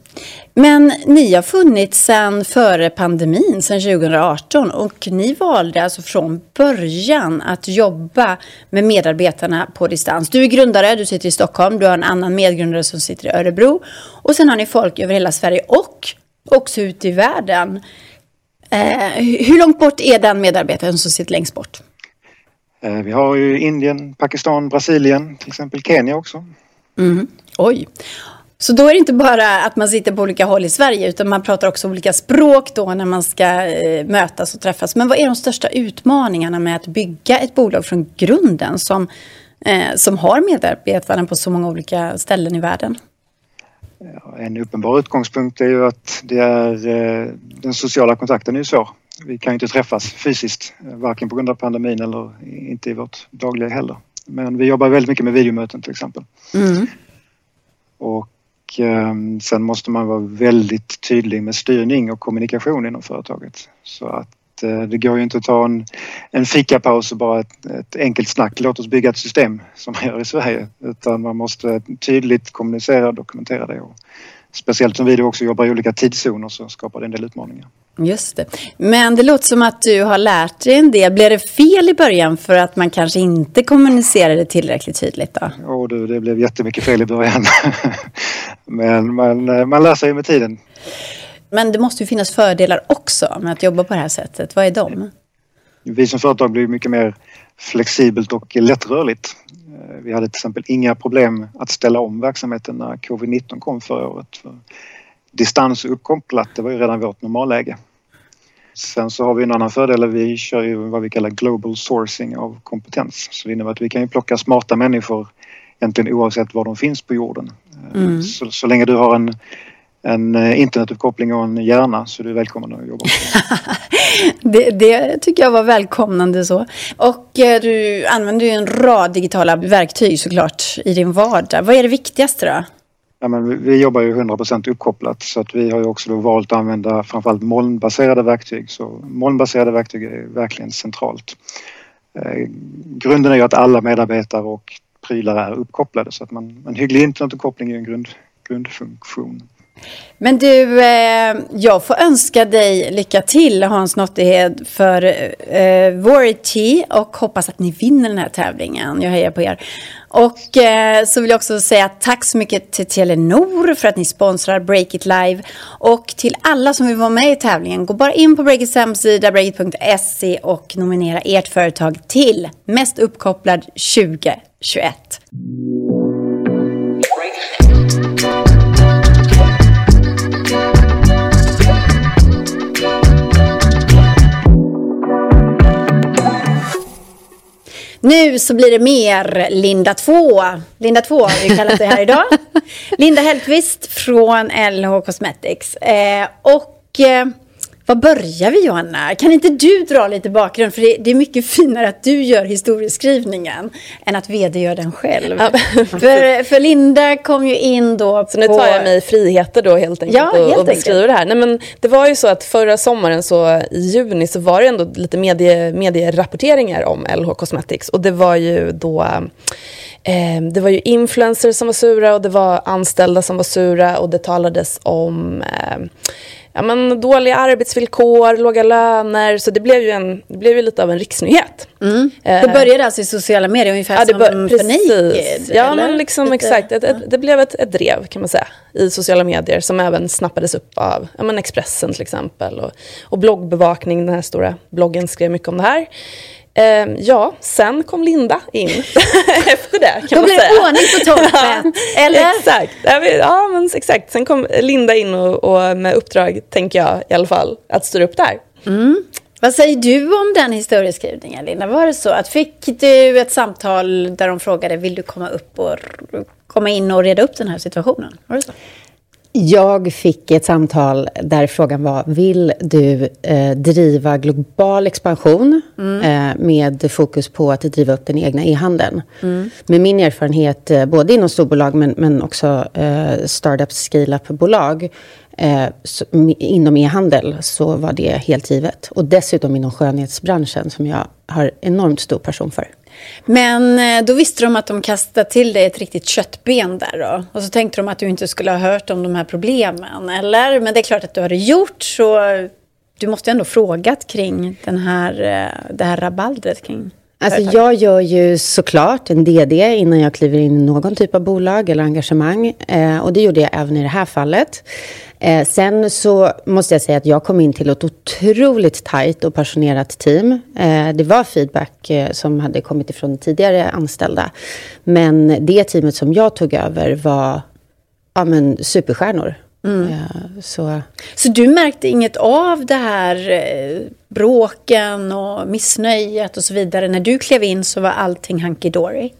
Men ni har funnits sedan före pandemin, sedan 2018 och ni valde alltså från början att jobba med medarbetarna på distans. Du är grundare, du sitter i Stockholm, du har en annan medgrundare som sitter i Örebro och sen har ni folk över hela Sverige och också ute i världen. Eh, hur långt bort är den medarbetaren som sitter längst bort? Eh, vi har ju Indien, Pakistan, Brasilien, till exempel Kenya också. Mm. Oj. Så då är det inte bara att man sitter på olika håll i Sverige utan man pratar också olika språk då när man ska eh, mötas och träffas. Men vad är de största utmaningarna med att bygga ett bolag från grunden som, eh, som har medarbetarna på så många olika ställen i världen? En uppenbar utgångspunkt är ju att det är, eh, den sociala kontakten är svår. Vi kan ju inte träffas fysiskt, varken på grund av pandemin eller inte i vårt dagliga heller. Men vi jobbar väldigt mycket med videomöten till exempel. Mm. Och Ehm, sen måste man vara väldigt tydlig med styrning och kommunikation inom företaget. Så att eh, det går ju inte att ta en, en fikapaus och bara ett, ett enkelt snack. Låt oss bygga ett system som man gör i Sverige. Utan man måste tydligt kommunicera och dokumentera det. Och speciellt som vi då också jobbar i olika tidszoner så skapar det en del utmaningar. Just det. Men det låter som att du har lärt dig en del. Blev det fel i början för att man kanske inte kommunicerade tillräckligt tydligt? Då? Oh, du, det blev jättemycket fel i början. Men man, man lär sig med tiden. Men det måste ju finnas fördelar också med att jobba på det här sättet. Vad är de? Vi som företag blir mycket mer flexibelt och lättrörligt. Vi hade till exempel inga problem att ställa om verksamheten när covid-19 kom förra året. För distans och uppkopplat, det var ju redan vårt normalläge. Sen så har vi en annan fördel, vi kör ju vad vi kallar global sourcing av kompetens. Så det innebär att vi kan ju plocka smarta människor egentligen oavsett var de finns på jorden. Mm. Så, så länge du har en, en eh, internetuppkoppling och en hjärna så är du välkommen att jobba det, det tycker jag var välkomnande så. Och eh, du använder ju en rad digitala verktyg såklart i din vardag. Vad är det viktigaste då? Ja, men vi jobbar ju 100% uppkopplat så att vi har ju också valt att använda framförallt molnbaserade verktyg. Så molnbaserade verktyg är verkligen centralt. Eh, grunden är ju att alla medarbetare och prylar är uppkopplade så att man, en hygglig internetuppkoppling är en grund, grundfunktion. Men du, eh, jag får önska dig lycka till Hans Nottehed för eh, Vority och hoppas att ni vinner den här tävlingen. Jag hejar på er. Och eh, så vill jag också säga tack så mycket till Telenor för att ni sponsrar Breakit Live. Och till alla som vill vara med i tävlingen, gå bara in på Breakits hemsida, breakit.se och nominera ert företag till Mest uppkopplad 2021. Nu så blir det mer Linda 2. Linda 2 har vi kallat det här idag. Linda Hellqvist från LH Cosmetics. Eh, och eh, var börjar vi Johanna? Kan inte du dra lite bakgrund? För det, det, är mycket finare att du gör historieskrivningen än att vd gör den själv. Ja. för, för Linda kom ju in då Så nu tar jag mig friheter då helt enkelt ja, helt och, och beskriver det här. Nej, men det var ju så att förra sommaren så i juni så var det ändå lite medie, medierapporteringar om LH Cosmetics och det var ju då eh, det var ju influencers som var sura och det var anställda som var sura och det talades om eh, ja, men, dåliga arbetsvillkor, låga löner. Så det blev ju, en, det blev ju lite av en riksnyhet. Mm. Eh, det började alltså i sociala medier, ungefär ja, det bör, som precis. Naked? Ja, men liksom lite, exakt. Ett, ett, det blev ett, ett drev kan man säga i sociala medier som även snappades upp av ja, men Expressen till exempel. Och, och bloggbevakning, den här stora bloggen skrev mycket om det här. Eh, ja, sen kom Linda in efter det kan Då blev det ordning på torpet, eller? Exakt. Ja, men exakt. Sen kom Linda in och, och, med uppdrag, tänker jag i alla fall, att styra upp det här. Mm. Vad säger du om den historieskrivningen, Linda? Var det så att fick du ett samtal där de frågade vill du komma upp och komma in och reda upp den här situationen? Var det så? Jag fick ett samtal där frågan var, vill du eh, driva global expansion mm. eh, med fokus på att driva upp den egna e-handeln? Mm. Med min erfarenhet, eh, både inom storbolag men, men också eh, startup scale-up-bolag, eh, inom e-handel så var det helt givet. Och dessutom inom skönhetsbranschen som jag har enormt stor passion för. Men eh, då visste de att de kastade till dig ett riktigt köttben där då. Och så tänkte de att du inte skulle ha hört om de här problemen, eller? Men det är klart att du har det gjort, så du måste ändå frågat kring den här, eh, det här rabaldret kring Alltså jag gör ju såklart en DD innan jag kliver in i någon typ av bolag eller engagemang. Eh, och det gjorde jag även i det här fallet. Eh, sen så måste jag säga att jag kom in till ett otroligt tajt och passionerat team. Eh, det var feedback eh, som hade kommit ifrån tidigare anställda. Men det teamet som jag tog över var ja, men superstjärnor. Mm. Så. så du märkte inget av det här eh, bråken och missnöjet och så vidare? När du klev in så var allting hunky-dory?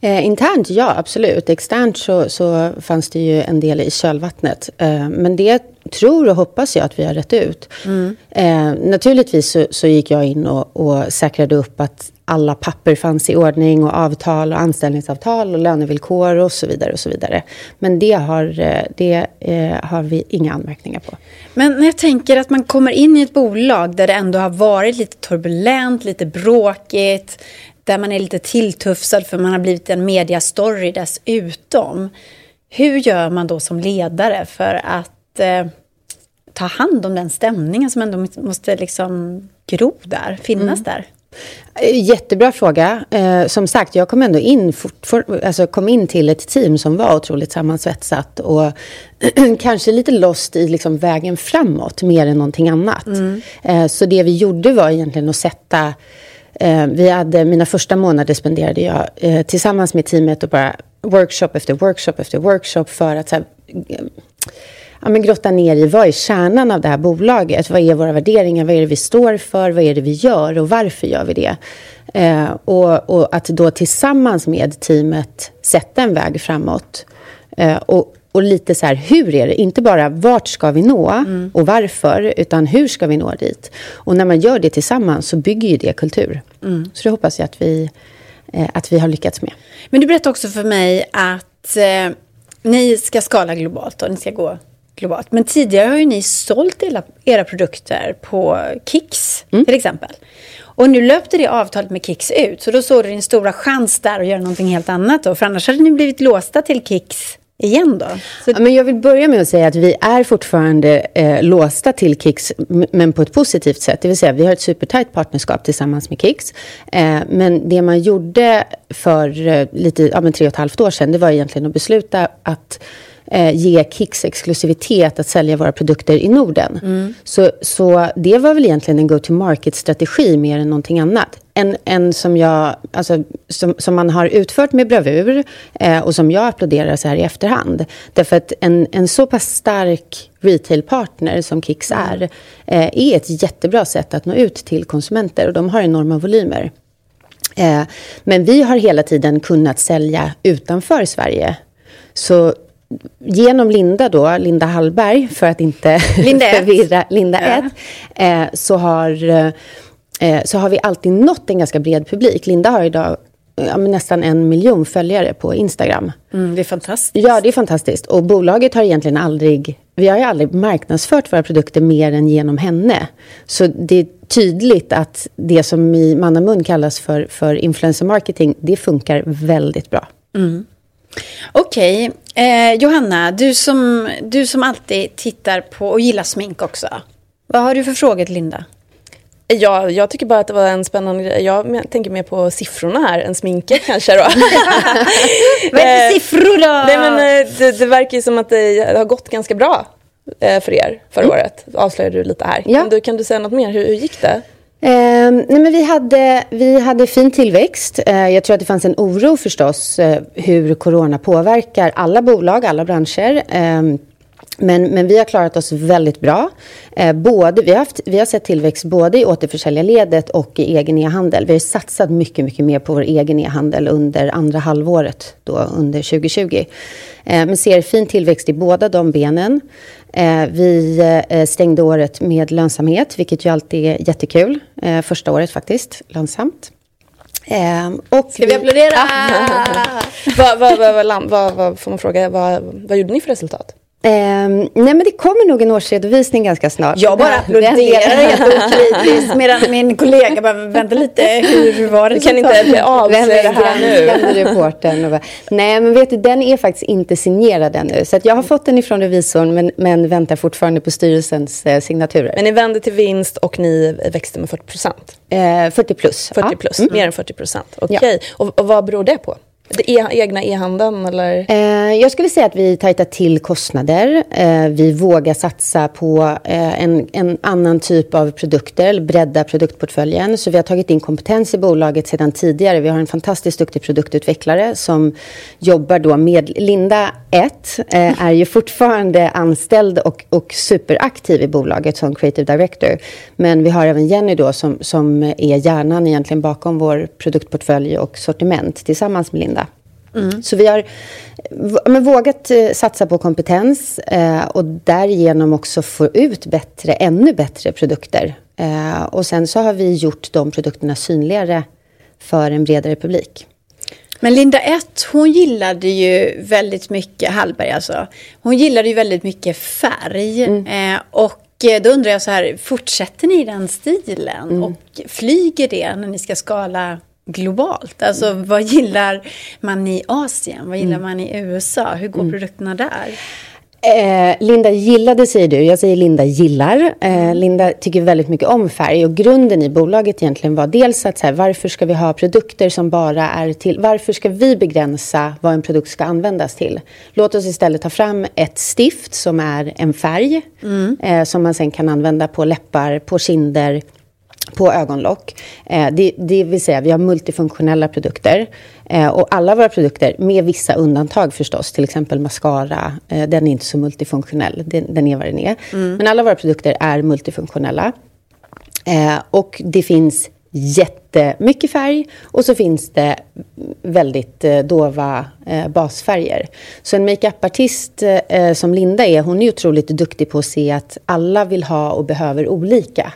Eh, internt, ja absolut. Externt så, så fanns det ju en del i kölvattnet. Eh, men det tror och hoppas jag att vi har rätt ut. Mm. Eh, naturligtvis så, så, gick jag in och, och säkrade upp att alla papper fanns i ordning och avtal och anställningsavtal och lönevillkor och så vidare. och så vidare. Men det har, eh, det, eh, har vi inga anmärkningar på. Men när jag tänker att man kommer in i ett bolag där det ändå har varit lite turbulent, lite bråkigt, där man är lite tilltufsad för man har blivit en mediastory dessutom. Hur gör man då som ledare för att eh, ta hand om den stämningen som ändå måste liksom gro där, finnas mm. där? Jättebra fråga. Eh, som sagt, jag kom ändå in, for, for, alltså kom in till ett team som var otroligt sammansvetsat och kanske lite lost i liksom vägen framåt mer än någonting annat. Mm. Eh, så det vi gjorde var egentligen att sätta Eh, vi hade, mina första månader spenderade jag eh, tillsammans med teamet och bara workshop efter workshop efter workshop för att så här, ja, men grotta ner i vad är kärnan av det här bolaget? Vad är våra värderingar? Vad är det vi står för? Vad är det vi gör och varför gör vi det? Eh, och, och, att då tillsammans med teamet sätta en väg framåt. Eh, och, och lite så här, hur är det? Inte bara vart ska vi nå mm. och varför, utan hur ska vi nå dit? Och när man gör det tillsammans så bygger ju det kultur. Mm. Så det hoppas jag att vi, eh, att vi har lyckats med. Men du berättade också för mig att eh, ni ska skala globalt och ni ska gå globalt. Men tidigare har ju ni sålt era, era produkter på Kicks mm. till exempel. Och nu löpte det avtalet med Kicks ut, så då såg du din stora chans där att göra någonting helt annat då. För annars hade ni blivit låsta till Kicks igen då? Så... Ja, men jag vill börja med att säga att vi är fortfarande eh, låsta till Kicks, men på ett positivt sätt. Det vill säga, vi har ett supertajt partnerskap tillsammans med Kicks. Eh, men det man gjorde för eh, lite, ja, men tre och ett halvt år sedan, det var egentligen att besluta att eh, ge Kicks exklusivitet att sälja våra produkter i Norden. Mm. Så, så det var väl egentligen en go-to-market-strategi mer än någonting annat. En, en som, jag, alltså, som, som man har utfört med bravur eh, och som jag applåderar så här i efterhand. Därför att en, en så pass stark retailpartner som Kicks mm. är, eh, är ett jättebra sätt att nå ut till konsumenter och de har enorma volymer. Eh, men vi har hela tiden kunnat sälja utanför Sverige. Så genom Linda då, Linda Hallberg, för att inte Linda förvirra Linda 1, ja. eh, så, har, eh, så har vi alltid nått en ganska bred publik. Linda har idag ja, nästan en miljon följare på Instagram. Mm, det är fantastiskt. Ja, det är fantastiskt. Och bolaget har egentligen aldrig... Vi har ju aldrig marknadsfört våra produkter mer än genom henne. Så det är tydligt att det som i mannamun kallas för, för influencer marketing, det funkar väldigt bra. Mm. Okej, okay. eh, Johanna, du som, du som alltid tittar på och gillar smink också. Vad har du för frågor till Linda? Ja, jag tycker bara att det var en spännande grej. Jag tänker mer på siffrorna här än sminket kanske då. Vad är det för siffror då? Nej, men, eh, det, det verkar ju som att det har gått ganska bra eh, för er förra mm. året. Avslöjade du lite här. Ja. Kan, du, kan du säga något mer? Hur, hur gick det? Eh, nej men vi, hade, vi hade fin tillväxt. Eh, jag tror att det fanns en oro förstås eh, hur corona påverkar alla bolag, alla branscher. Ehm, Ehm, men, men vi har klarat oss väldigt bra. Eh, både, vi, har haft, vi har sett tillväxt både i återförsäljarledet och i egen e-handel. Vi har satsat mycket, mycket mer på vår egen e-handel under andra halvåret då, under 2020. Eh, men ser fin tillväxt i båda de benen. Eh, vi eh, stängde året med lönsamhet, vilket ju alltid är jättekul. Eh, första året faktiskt, lönsamt. Och Ska vi, vi applådera? vad, vad, vad, vad, vad, får man fråga, vad, vad gjorde ni för resultat? Eh, nej men det kommer nog en årsredovisning ganska snart. Jag bara applåderar helt okritiskt medan min kollega bara, vänta lite, hur var det? Du kan inte avslöja det här nu. reportern och bara, nej men vet du, den är faktiskt inte signerad ännu. Så jag har fått den ifrån revisorn men, men väntar fortfarande på styrelsens eh, signaturer. Men ni vände till vinst och ni växte med 40 procent? Eh, 40 plus. 40 plus, mm. mer än 40 procent. Okej, okay. ja. och, och vad beror det på? E egna e-handeln eller? Eh, jag skulle säga att vi tajtar till kostnader. Eh, vi vågar satsa på eh, en, en, annan typ av produkter, bredda produktportföljen. Så vi har tagit in kompetens i bolaget sedan tidigare. Vi har en fantastiskt duktig produktutvecklare som jobbar då med Linda 1 eh, är ju fortfarande anställd och, och superaktiv i bolaget som creative director. Men vi har även Jenny då som, som är hjärnan egentligen bakom vår produktportfölj och sortiment tillsammans med Linda. Mm. Så vi har men, vågat eh, satsa på kompetens eh, och därigenom också få ut bättre, ännu bättre produkter. Eh, och sen så har vi gjort de produkterna synligare för en bredare publik. Men Linda 1, hon gillade ju väldigt mycket, Hallberg alltså, hon gillade ju väldigt mycket färg. Mm. Eh, och eh, då undrar jag så här, fortsätter ni den stilen? Mm. Och flyger det när ni ska skala globalt? Alltså vad gillar man i Asien? Vad gillar mm. man i USA? Hur går mm. produkterna där? Eh, Linda gillade säger du, jag säger Linda gillar. Eh, Linda tycker väldigt mycket om färg och grunden i bolaget egentligen var dels att så här, varför ska vi ha produkter som bara är till, varför ska vi begränsa vad en produkt ska användas till? Låt oss istället ta fram ett stift som är en färg mm. eh, som man sen kan använda på läppar, på kinder, på ögonlock. Eh, det, det, vill säga, vi har multifunktionella produkter. Eh, och alla våra produkter, med vissa undantag förstås, till exempel mascara, eh, den är inte så multifunktionell, den, den är vad den är. Mm. Men alla våra produkter är multifunktionella. Och det finns jättemycket färg och så finns det väldigt dova basfärger. Så en makeupartist som Linda är, hon är otroligt duktig på att se att alla vill ha och behöver olika.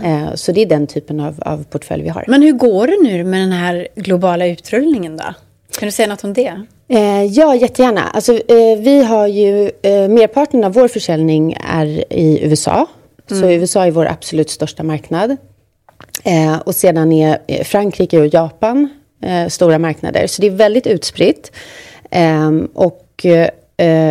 Eh, så det är den typen av, av portfölj vi har. Men hur går det nu med den här globala utrullningen då? Kan du säga något om det? Eh, ja, jättegärna. Alltså, eh, vi har ju, merparten av vår försäljning är i USA. Mm. Så USA är vår absolut största marknad. och sedan är Frankrike och Japan stora marknader. Så det är väldigt utspritt. och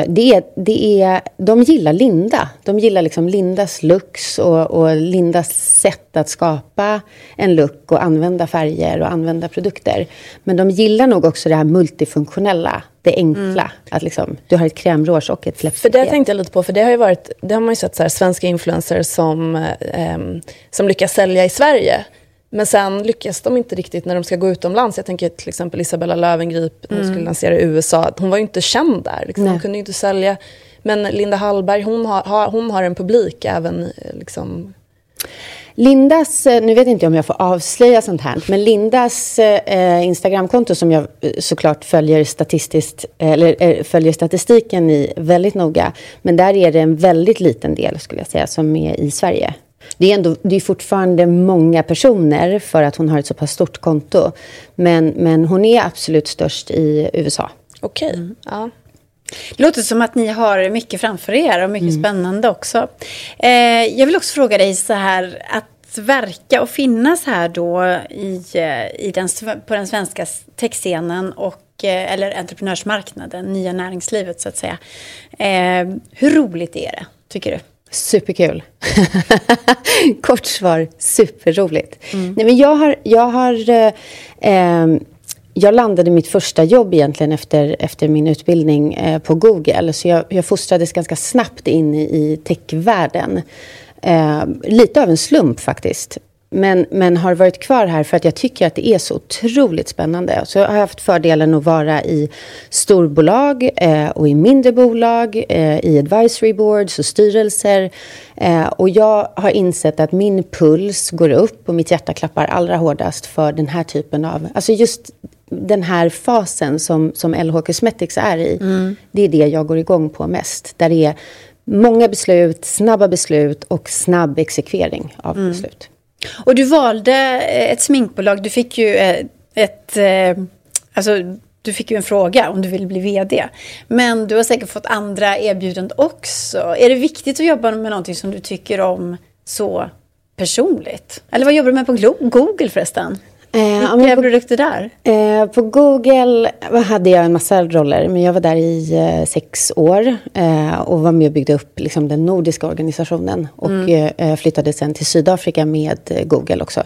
det är, det är, de gillar Linda. De gillar liksom Lindas looks och, och, Lindas sätt att skapa en look och använda färger och använda produkter. Men de gillar nog också det här multifunktionella, det enkla. Mm. Att liksom, du har ett krämrouge och ett läppstift. För det tänkte jag lite på, för det har, ju varit, det har man ju sett så här, svenska influencers som, eh, som lyckas sälja i Sverige. Men sen lyckas de inte riktigt när de ska gå utomlands. Jag tänker till exempel Isabella Löwengrip när hon mm. skulle lansera i USA. Hon var ju inte känd där. Liksom. Hon kunde inte sälja. Men Linda Hallberg, hon har, hon har en publik även eh, liksom, Lindas, eh, nu vet inte om jag får avslöja sånt här, men Lindas eh, Instagramkonto som jag eh, såklart följer, statistiskt, eller, eh, följer statistiken i väldigt noga, men där är det en väldigt liten del skulle jag säga som är i Sverige. Det är, ändå, det är fortfarande många personer för att hon har ett så pass stort konto. Men, men hon är absolut störst i USA. Okej. Okay. Mm. Ja. Det låter som att ni har mycket framför er och mycket mm. spännande också. Eh, jag vill också fråga dig så här, att verka och finnas här då i, eh, i den, på den svenska techscenen och eh, eller entreprenörsmarknaden, nya näringslivet så att säga. Eh, hur roligt är det, tycker du? Superkul. Kort svar, superroligt. Mm. Nej, men jag har... Jag, har eh, eh, jag landade mitt första jobb egentligen efter, efter min utbildning eh, på Google. Så jag, jag fostrades ganska snabbt in i, i techvärlden. Eh, lite av en slump faktiskt. Men, men har varit kvar här för att jag tycker att det är så otroligt spännande. Så jag har haft fördelen att vara i storbolag eh, och i mindre bolag, eh, i advisory boards och styrelser. Eh, och jag har insett att min puls går upp och mitt hjärta klappar allra hårdast för den här typen av, alltså just den här fasen som, som LH Cosmetics är i. Mm. Det är det jag går igång på mest. Där det är många beslut, snabba beslut och snabb exekvering av mm. beslut. Och du valde eh, ett sminkbolag. Du fick ju eh, ett... Eh, alltså, du fick ju en fråga om du vill bli vd. Men du har säkert fått andra erbjudanden också. Är det viktigt att jobba med någonting som du tycker om så personligt? Eller vad jobbar du med på Google förresten? Eh, Vilka på, produkter där? Eh, på Google hade jag en massa roller, men jag var där i eh, sex år eh, och var med och byggde upp liksom, den nordiska organisationen och mm. Eh, flyttade sen till Sydafrika med eh, Google också.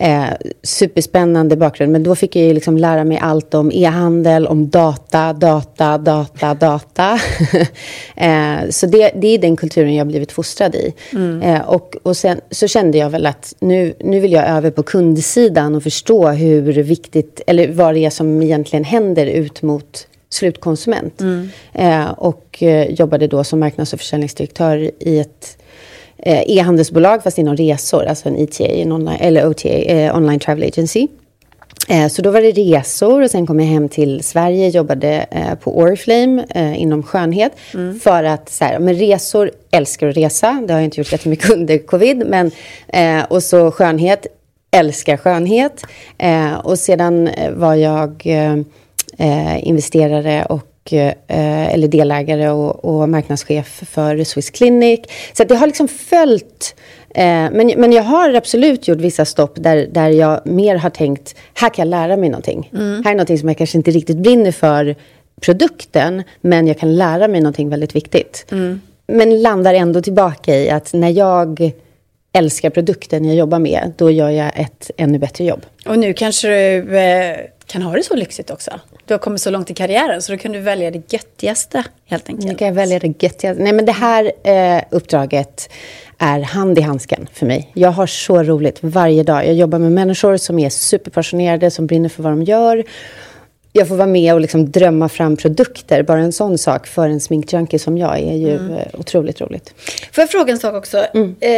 Eh, superspännande bakgrund, men då fick jag ju liksom lära mig allt om e-handel, om data, data, data, data. eh, så det, det är den kulturen jag blivit fostrad i. Mm. Eh, och och sen så kände jag väl att nu, nu vill jag över på kundsidan och förstå hur viktigt, eller vad det är som egentligen händer ut mot slutkonsument. Mm. Eh, och eh, jobbade då som marknads och försäljningsdirektör i ett e-handelsbolag fast inom resor, alltså en ETA, en online, eller OTA, eh, Online Travel Agency. Eh, så då var det resor och sen kom jag hem till Sverige, jobbade eh, på Oriflame eh, inom skönhet. Mm. För att så här, men resor, älskar att resa, det har jag inte gjort jättemycket under covid. Men, eh, och så skönhet, älskar skönhet. och sedan var jag investerare och Eh, eller delägare och, och marknadschef för Swiss Clinic. Så det har liksom följt eh, men, men jag har absolut gjort vissa stopp där, där jag mer har tänkt, här kan jag lära mig någonting. Mm. Här är någonting som jag kanske inte riktigt brinner för produkten, men jag kan lära mig någonting väldigt viktigt. Mm. Men landar ändå tillbaka i att när jag älskar produkten jag jobbar med, då gör jag ett ännu bättre jobb. Och nu kanske du eh, kan ha det så lyxigt också? Du har kommit så långt i karriären så då kan du välja det göttigaste helt enkelt. Nu kan jag välja det göttigaste. Nej men det här eh, uppdraget är hand i handsken för mig. Jag har så roligt varje dag. Jag jobbar med människor som är superpassionerade, som brinner för vad de gör jag får vara med och liksom drömma fram produkter. Bara en sån sak för en sminkjunkie som jag är ju mm. Eh, otroligt roligt. Får jag fråga en sak också? Mm. Eh,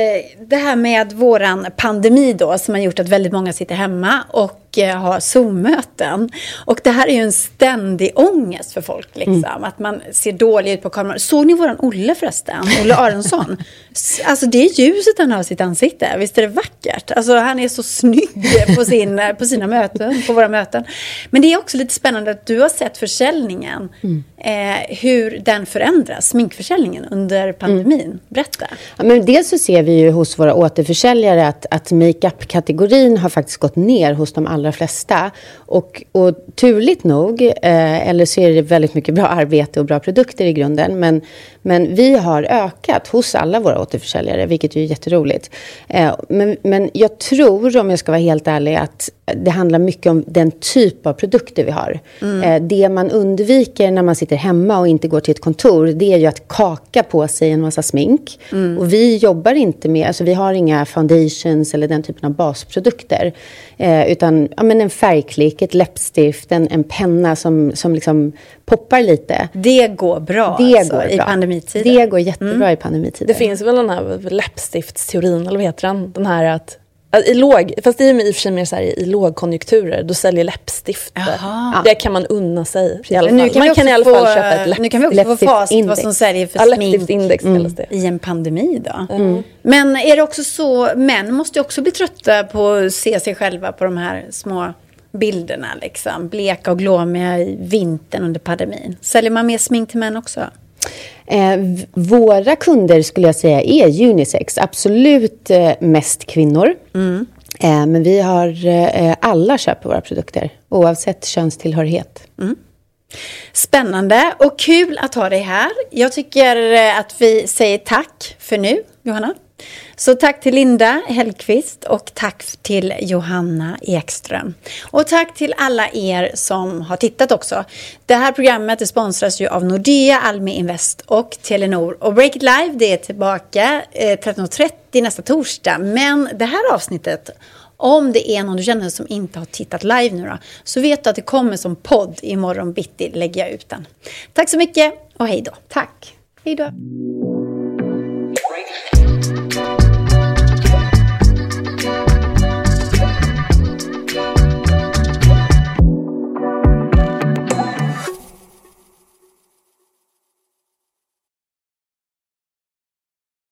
det här med våran pandemi då som har gjort att väldigt många sitter hemma och eh, har Zoom-möten. Och det här är ju en ständig ångest för folk. Liksom. Mm. Att man ser dålig ut på kameran. Såg ni våran Olle förresten? Olle Aronsson. alltså det är ljuset han har i sitt ansikte. Visst är det vackert? Alltså han är så snygg på, sin, på sina möten, på våra möten. Men det är också lite spännande att du har sett försäljningen. Mm. Eh, hur den förändras, sminkförsäljningen under pandemin. Mm. Berätta. Ja, men dels så ser vi ju hos våra återförsäljare att, att makeup-kategorin har faktiskt gått ner hos de allra flesta. Och, och turligt nog, eh, eller så är det väldigt mycket bra arbete och bra produkter i grunden. Men, men vi har ökat hos alla våra återförsäljare, vilket är jätteroligt. Eh, men, men jag tror, om jag ska vara helt ärlig, att det handlar mycket om den typ av produkter vi har. Mm. Eh, det man undviker när man sitter hemma och inte går till ett kontor, det är ju att kaka på sig en massa smink. Mm. Och vi jobbar inte med, alltså vi har inga foundations eller den typen av basprodukter. Eh, utan ja, men en färgklick, ett läppstift, en, en penna som, som liksom poppar lite. Det går bra, det alltså, går i bra. pandemitider? Det går jättebra mm. i pandemitider. Det finns väl den här läppstiftsteorin, eller vad heter den? Den här att i låg, fast det är i och för sig mer så här, i lågkonjunkturer, då säljer läppstift. Jaha. Det kan man unna sig. I alla fall. Nu kan man kan i alla fall köpa ett läppstift. Nu kan vi också få facit vad som säljer för ja, smink mm. i en pandemi. Då. Mm. Men är det också så, män måste ju också bli trötta på att se sig själva på de här små bilderna. Liksom. Bleka och glåmiga i vintern under pandemin. Säljer man mer smink till män också? Eh, våra kunder skulle jag säga är unisex. Absolut eh, mest kvinnor. Mm. Eh, men vi har eh, alla köper våra produkter oavsett könstillhörighet. Mm. Spännande och kul att ha dig här. Jag tycker eh, att vi säger tack för nu, Johanna. Så tack till Linda Hellqvist och tack till Johanna Ekström. Och tack till alla er som har tittat också. Det här programmet sponsras ju av Nordea, Almi Invest och Telenor. Och Break It Live det är tillbaka eh, 13.30 nästa torsdag. Men det här avsnittet om det är någon du känner som inte har tittat live nu då, så vet du att det kommer som podd imorgon bitti, lägger jag ut den. Tack så mycket och hej då. Tack. Hej då.